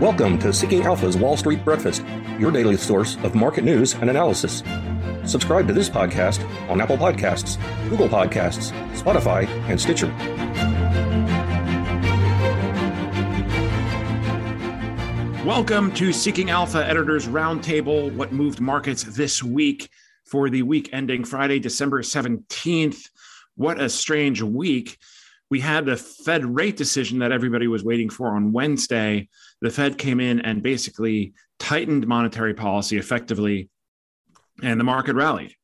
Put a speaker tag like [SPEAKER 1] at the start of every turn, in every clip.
[SPEAKER 1] Welcome to Seeking Alpha's Wall Street Breakfast, your daily source of market news and analysis. Subscribe to this podcast on Apple Podcasts, Google Podcasts, Spotify, and Stitcher.
[SPEAKER 2] Welcome to Seeking Alpha Editors Roundtable. What moved markets this week for the week ending Friday, December 17th? What a strange week. We had the Fed rate decision that everybody was waiting for on Wednesday. The Fed came in and basically tightened monetary policy effectively, and the market rallied.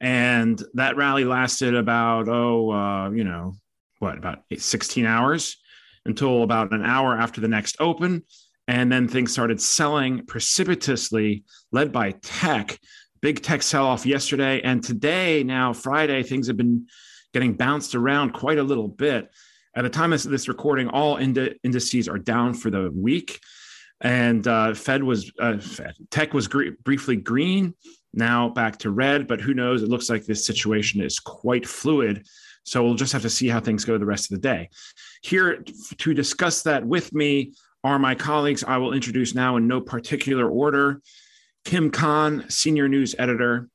[SPEAKER 2] And that rally lasted about, oh, uh, you know, what, about 16 hours until about an hour after the next open. And then things started selling precipitously, led by tech. Big tech sell off yesterday. And today, now Friday, things have been getting bounced around quite a little bit. At the time of this recording, all ind- indices are down for the week. And uh, Fed was uh, Fed. tech was gr- briefly green, now back to red. But who knows? It looks like this situation is quite fluid. So we'll just have to see how things go the rest of the day. Here to discuss that with me are my colleagues. I will introduce now in no particular order Kim Khan, Senior News Editor,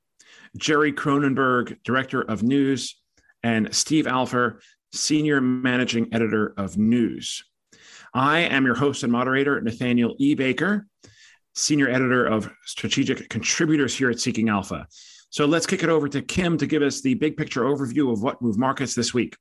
[SPEAKER 2] Jerry Cronenberg, Director of News, and Steve Alpher, Senior Managing Editor of News. I am your host and moderator, Nathaniel E. Baker, Senior Editor of Strategic Contributors here at Seeking Alpha. So let's kick it over to Kim to give us the big picture overview of what moved markets this week.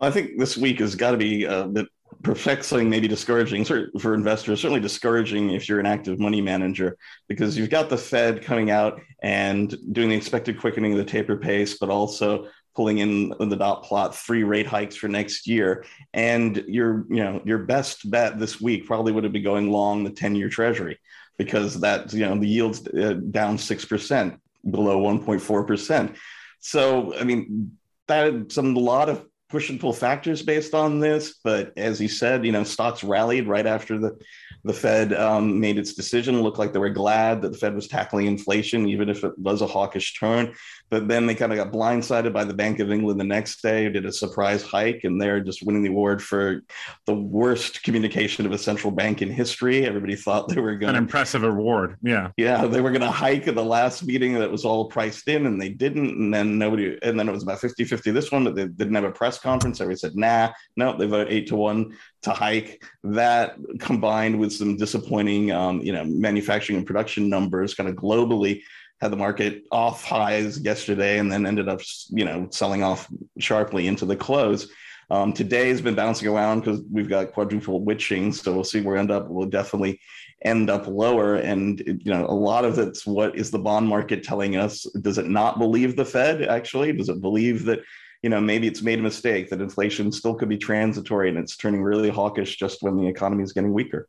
[SPEAKER 3] I think this week has got to be uh, a bit perplexing, maybe discouraging for investors, certainly discouraging if you're an active money manager, because you've got the Fed coming out and doing the expected quickening of the taper pace, but also pulling in the dot plot three rate hikes for next year. And your you know your best bet this week probably would have been going long the 10 year treasury because that you know the yields uh, down 6% below 1.4% so i mean that some a lot of push and pull factors based on this but as you said you know stocks rallied right after the the Fed um, made its decision, looked like they were glad that the Fed was tackling inflation, even if it was a hawkish turn. But then they kind of got blindsided by the Bank of England the next day, did a surprise hike, and they're just winning the award for the worst communication of a central bank in history. Everybody thought they were going
[SPEAKER 2] an impressive award. Yeah.
[SPEAKER 3] Yeah. They were going to hike at the last meeting that was all priced in, and they didn't. And then nobody, and then it was about 50 50 this one, but they didn't have a press conference. Everybody said, nah, no, they vote eight to one to hike. That combined with some disappointing, um, you know, manufacturing and production numbers, kind of globally, had the market off highs yesterday, and then ended up, you know, selling off sharply into the close. Um, today has been bouncing around because we've got quadruple witching, so we'll see where we end up. We'll definitely end up lower, and you know, a lot of it's what is the bond market telling us? Does it not believe the Fed? Actually, does it believe that? You know, maybe it's made a mistake that inflation still could be transitory and it's turning really hawkish just when the economy is getting weaker.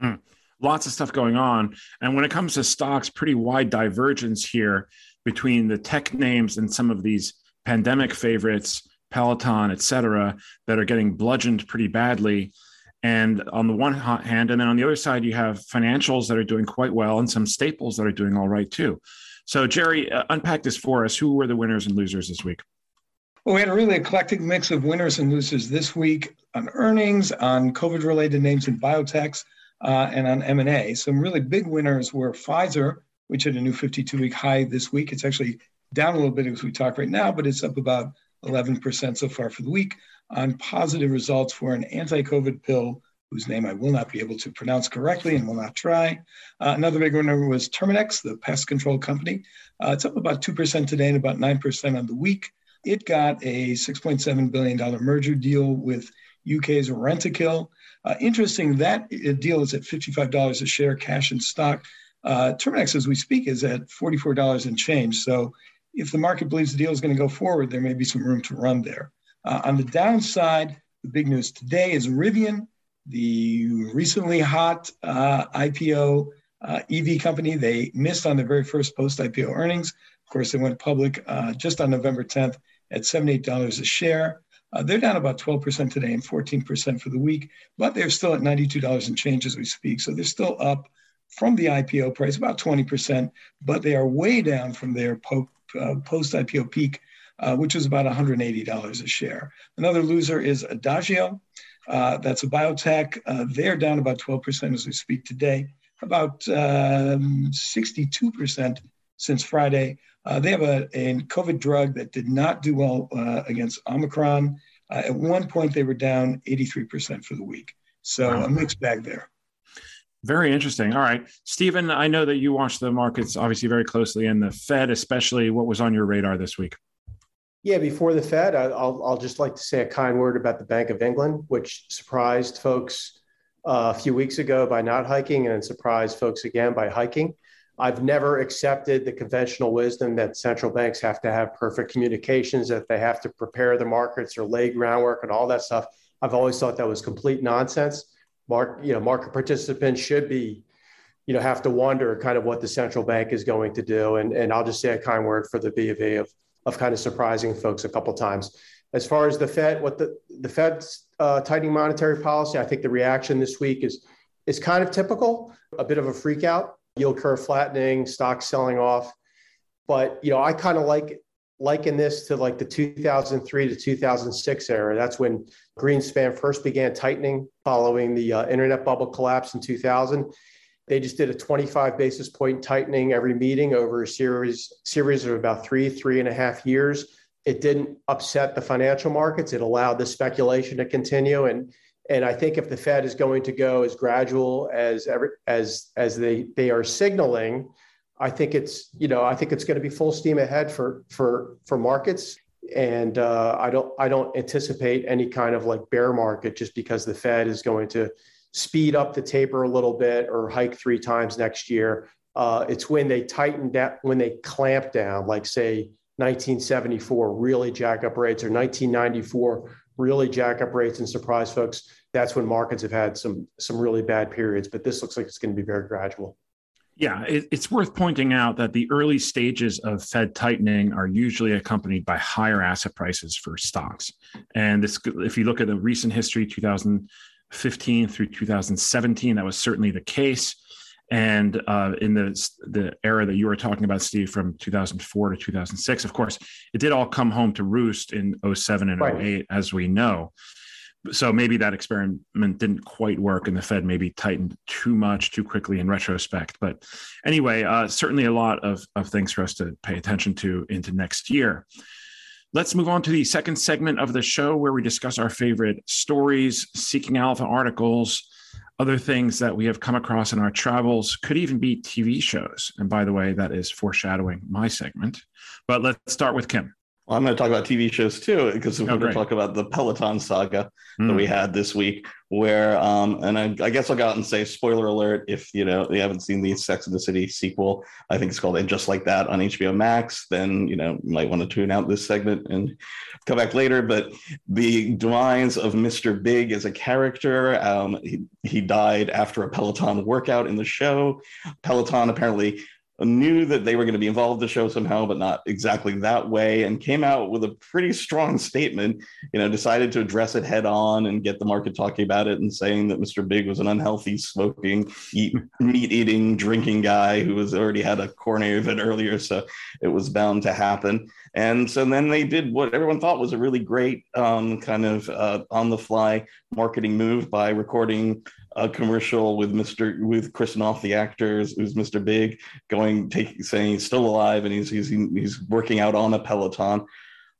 [SPEAKER 2] Hmm. Lots of stuff going on. And when it comes to stocks, pretty wide divergence here between the tech names and some of these pandemic favorites, Peloton, et cetera, that are getting bludgeoned pretty badly. And on the one hand, and then on the other side, you have financials that are doing quite well and some staples that are doing all right too. So, Jerry, uh, unpack this for us. Who were the winners and losers this week?
[SPEAKER 4] Well, we had a really eclectic mix of winners and losers this week on earnings, on COVID-related names in biotechs, uh, and on M&A. Some really big winners were Pfizer, which had a new 52-week high this week. It's actually down a little bit as we talk right now, but it's up about 11% so far for the week on positive results for an anti-COVID pill whose name I will not be able to pronounce correctly and will not try. Uh, another big winner was Terminix, the pest control company. Uh, it's up about 2% today and about 9% on the week. It got a $6.7 billion merger deal with UK's Rentokil. Uh, interesting, that uh, deal is at $55 a share, cash and stock. Uh, Terminix, as we speak, is at $44 and change. So if the market believes the deal is going to go forward, there may be some room to run there. Uh, on the downside, the big news today is Rivian, the recently hot uh, IPO uh, EV company. They missed on their very first post IPO earnings. Of course, they went public uh, just on November 10th at $78 a share. Uh, they're down about 12% today and 14% for the week, but they're still at $92 and change as we speak. So they're still up from the IPO price, about 20%, but they are way down from their po- uh, post IPO peak, uh, which was about $180 a share. Another loser is Adagio. Uh, that's a biotech. Uh, they're down about 12% as we speak today, about um, 62% since Friday. Uh, they have a, a, COVID drug that did not do well uh, against Omicron. Uh, at one point, they were down 83% for the week. So wow. a mixed bag there.
[SPEAKER 2] Very interesting. All right. Stephen, I know that you watch the markets obviously very closely and the Fed, especially. What was on your radar this week?
[SPEAKER 5] Yeah, before the Fed, I'll, I'll just like to say a kind word about the Bank of England, which surprised folks uh, a few weeks ago by not hiking and surprised folks again by hiking. I've never accepted the conventional wisdom that central banks have to have perfect communications, that they have to prepare the markets or lay groundwork and all that stuff. I've always thought that was complete nonsense. Mark, you know, market participants should be, you know, have to wonder kind of what the central bank is going to do. And, and I'll just say a kind word for the B of A of, of kind of surprising folks a couple times. As far as the Fed, what the, the Fed's uh, tightening monetary policy, I think the reaction this week is is kind of typical, a bit of a freak out yield curve flattening, stocks selling off. But you know, I kind of like liken this to like the 2003 to 2006 era. That's when Greenspan first began tightening following the uh, internet bubble collapse in 2000. They just did a 25 basis point tightening every meeting over a series series of about three, three and a half years. It didn't upset the financial markets. It allowed the speculation to continue. And and I think if the Fed is going to go as gradual as as as they they are signaling, I think it's you know I think it's going to be full steam ahead for for for markets. And uh, I don't I don't anticipate any kind of like bear market just because the Fed is going to speed up the taper a little bit or hike three times next year. Uh, it's when they tighten down, when they clamp down, like say 1974, really jack up rates, or 1994, really jack up rates and surprise folks that's when markets have had some some really bad periods. But this looks like it's going to be very gradual.
[SPEAKER 2] Yeah, it, it's worth pointing out that the early stages of Fed tightening are usually accompanied by higher asset prices for stocks. And this, if you look at the recent history, 2015 through 2017, that was certainly the case. And uh, in the the era that you were talking about, Steve, from 2004 to 2006, of course, it did all come home to roost in 07 and right. 08, as we know. So maybe that experiment didn't quite work and the fed maybe tightened too much too quickly in retrospect. But anyway uh, certainly a lot of, of things for us to pay attention to into next year. Let's move on to the second segment of the show where we discuss our favorite stories seeking alpha articles other things that we have come across in our travels could even be tv shows. And by the way that is foreshadowing my segment. But let's start with kim
[SPEAKER 3] well, I'm going to talk about TV shows too, because we're oh, going to talk about the Peloton saga mm. that we hmm. had this week. Where, um, and I, I, guess I'll go out and say, spoiler alert, if you know you haven't seen the Sex and the City sequel, I think it's called "And Just Like That" on HBO Max. Then you know you might want to tune out this segment and come back later. But the demise of Mr. Big as a character, um, he, he died after a Peloton workout in the show. Peloton apparently knew that they were going to be involved in the show somehow, but not exactly that way, and came out with a pretty strong statement. You know, decided to address it head on and get the market talking about it and saying that Mr. Big was an unhealthy, smoking, eat, meat eating, drinking guy who was already had a coronary event earlier, so it was bound to happen. And so then they did what everyone thought was a really great um, kind of uh, on the fly marketing move by recording a commercial with Mr. with Chris Noth, the actor, who's Mr. Big, going take, saying he's still alive and he's he's he's working out on a Peloton,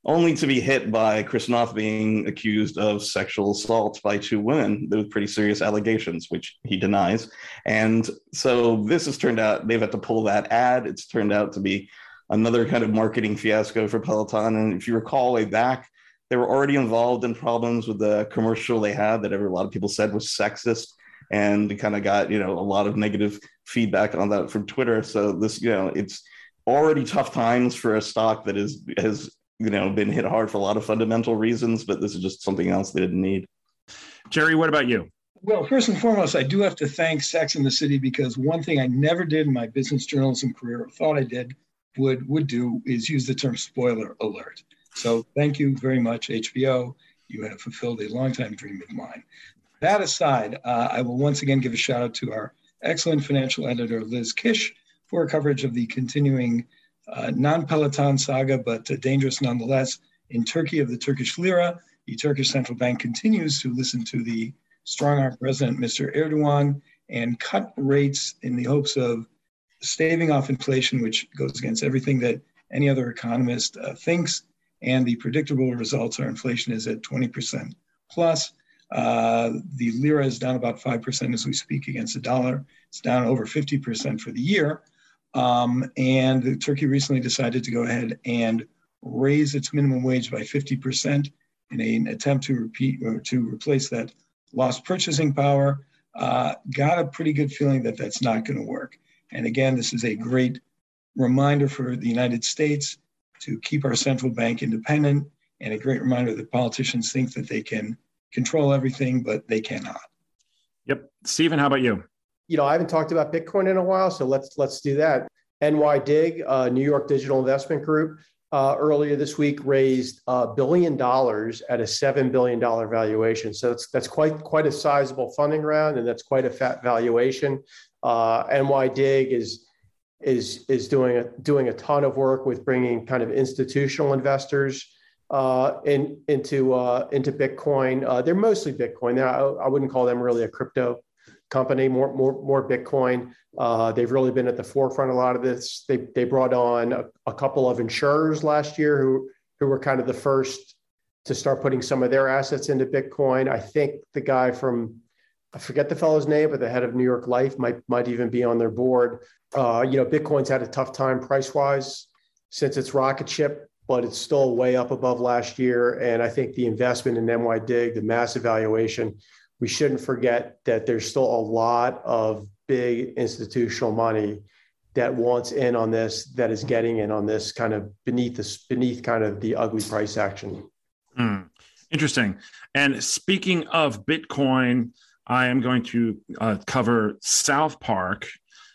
[SPEAKER 3] only to be hit by Chris Noth being accused of sexual assault by two women with pretty serious allegations, which he denies. And so this has turned out they've had to pull that ad. It's turned out to be another kind of marketing fiasco for Peloton. And if you recall way back, they were already involved in problems with the commercial they had that a lot of people said was sexist and kind of got you know a lot of negative feedback on that from Twitter. So this you know it's already tough times for a stock that is has you know been hit hard for a lot of fundamental reasons, but this is just something else they didn't need.
[SPEAKER 2] Jerry, what about you?
[SPEAKER 4] Well, first and foremost, I do have to thank Sex in the City because one thing I never did in my business journalism career, or thought I did, would would do is use the term spoiler alert. So thank you very much, HBO. You have fulfilled a longtime dream of mine. That aside, uh, I will once again give a shout out to our excellent financial editor, Liz Kiesche, for coverage of the continuing uh, non Peloton saga, but uh, dangerous nonetheless, in Turkey of the Turkish lira the Turkish central bank continues to listen to the strong arm president, Mr. Erdogan, and cut rates in the hopes of staving off inflation, which goes against everything that any other economist uh, thinks. And the predictable results are inflation is at 20% plus. Uh, the lira is down about 5% as we speak against the dollar. It's down over 50% for the year. Um, and Turkey recently decided to go ahead and raise its minimum wage by 50% in an attempt to repeat or to replace that lost purchasing power. Uh, got a pretty good feeling that that's not going to work. And again, this is a great reminder for the United States to keep our central bank independent, and a great reminder that politicians think that they can control everything, but they cannot.
[SPEAKER 2] Yep. Stephen, how about you?
[SPEAKER 5] You know, I haven't talked about Bitcoin in a while, so let's let's do that. NYDIG, uh, New York Digital Investment Group, uh, earlier this week raised a billion dollars at a seven billion dollar valuation. So that's that's quite quite a sizable funding round, and that's quite a fat valuation. Uh, is is is doing a doing a ton of work with bringing kind of institutional investors uh, in into uh, into Bitcoin. Uh, they're mostly Bitcoin. They're, I, I, wouldn't call them really a crypto company. More more more Bitcoin. Uh, they've really been at the forefront a lot of this. They they brought on a, a couple of insurers last year who who were kind of the first to start putting some of their assets into Bitcoin. I think the guy from I forget the fellow's name, but the head of New York Life might might even be on their board. Uh, you know, Bitcoin's had a tough time price wise since its rocket ship, but it's still way up above last year. And I think the investment in NYDIG, the massive valuation, we shouldn't forget that there's still a lot of big institutional money that wants in on this, that is getting in on this kind of beneath this beneath kind of the ugly price action.
[SPEAKER 2] Mm, interesting. And speaking of Bitcoin I am going to uh, cover South Park.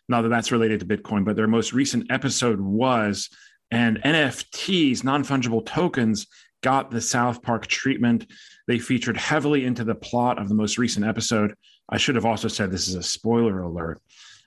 [SPEAKER 2] Not that that's related to Bitcoin, but their most recent episode was, and NFTs, non fungible tokens, got the South Park treatment. They featured heavily into the plot of the most recent episode. I should have also said this is a spoiler alert.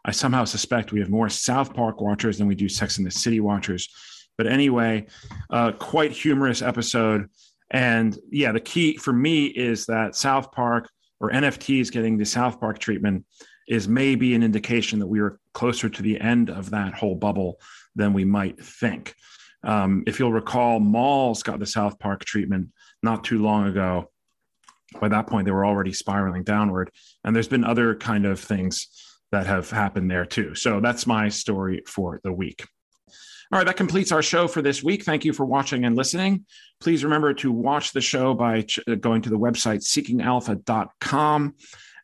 [SPEAKER 2] I somehow suspect we have more South Park watchers than we do Sex in the City watchers. But anyway, uh, quite humorous episode. And yeah, the key for me is that South Park or NFTs getting the South Park treatment is maybe an indication that we are closer to the end of that whole bubble than we might think. Um, if you'll recall, malls got the South Park treatment not too long ago. By that point, they were already spiraling downward. And there's been other kind of things that have happened there too. So that's my story for the week. All right, that completes our show for this week. Thank you for watching and listening. Please remember to watch the show by ch- uh, going to the website seekingalpha.com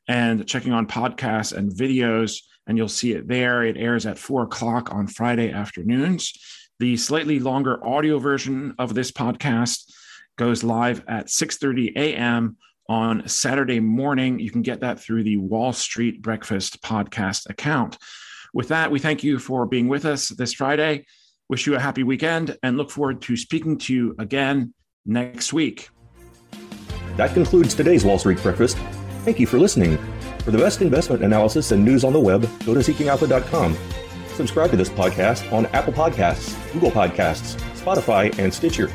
[SPEAKER 2] and checking on podcasts and videos, and you'll see it there. It airs at four o'clock on Friday afternoons. The slightly longer audio version of this podcast goes live at 6:30 a.m. on Saturday morning. You can get that through the Wall Street Breakfast podcast account. With that, we thank you for being with us this Friday. Wish you a happy weekend and look forward to speaking to you again next week.
[SPEAKER 1] That concludes today's Wall Street Breakfast. Thank you for listening. For the best investment analysis and news on the web, go to seekingalpha.com. Subscribe to this podcast on Apple Podcasts, Google Podcasts, Spotify, and Stitcher.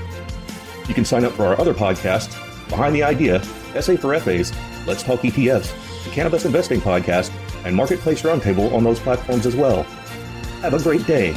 [SPEAKER 1] You can sign up for our other podcasts Behind the Idea, SA for FAs, Let's Talk ETFs, the Cannabis Investing Podcast, and Marketplace Roundtable on those platforms as well. Have a great day.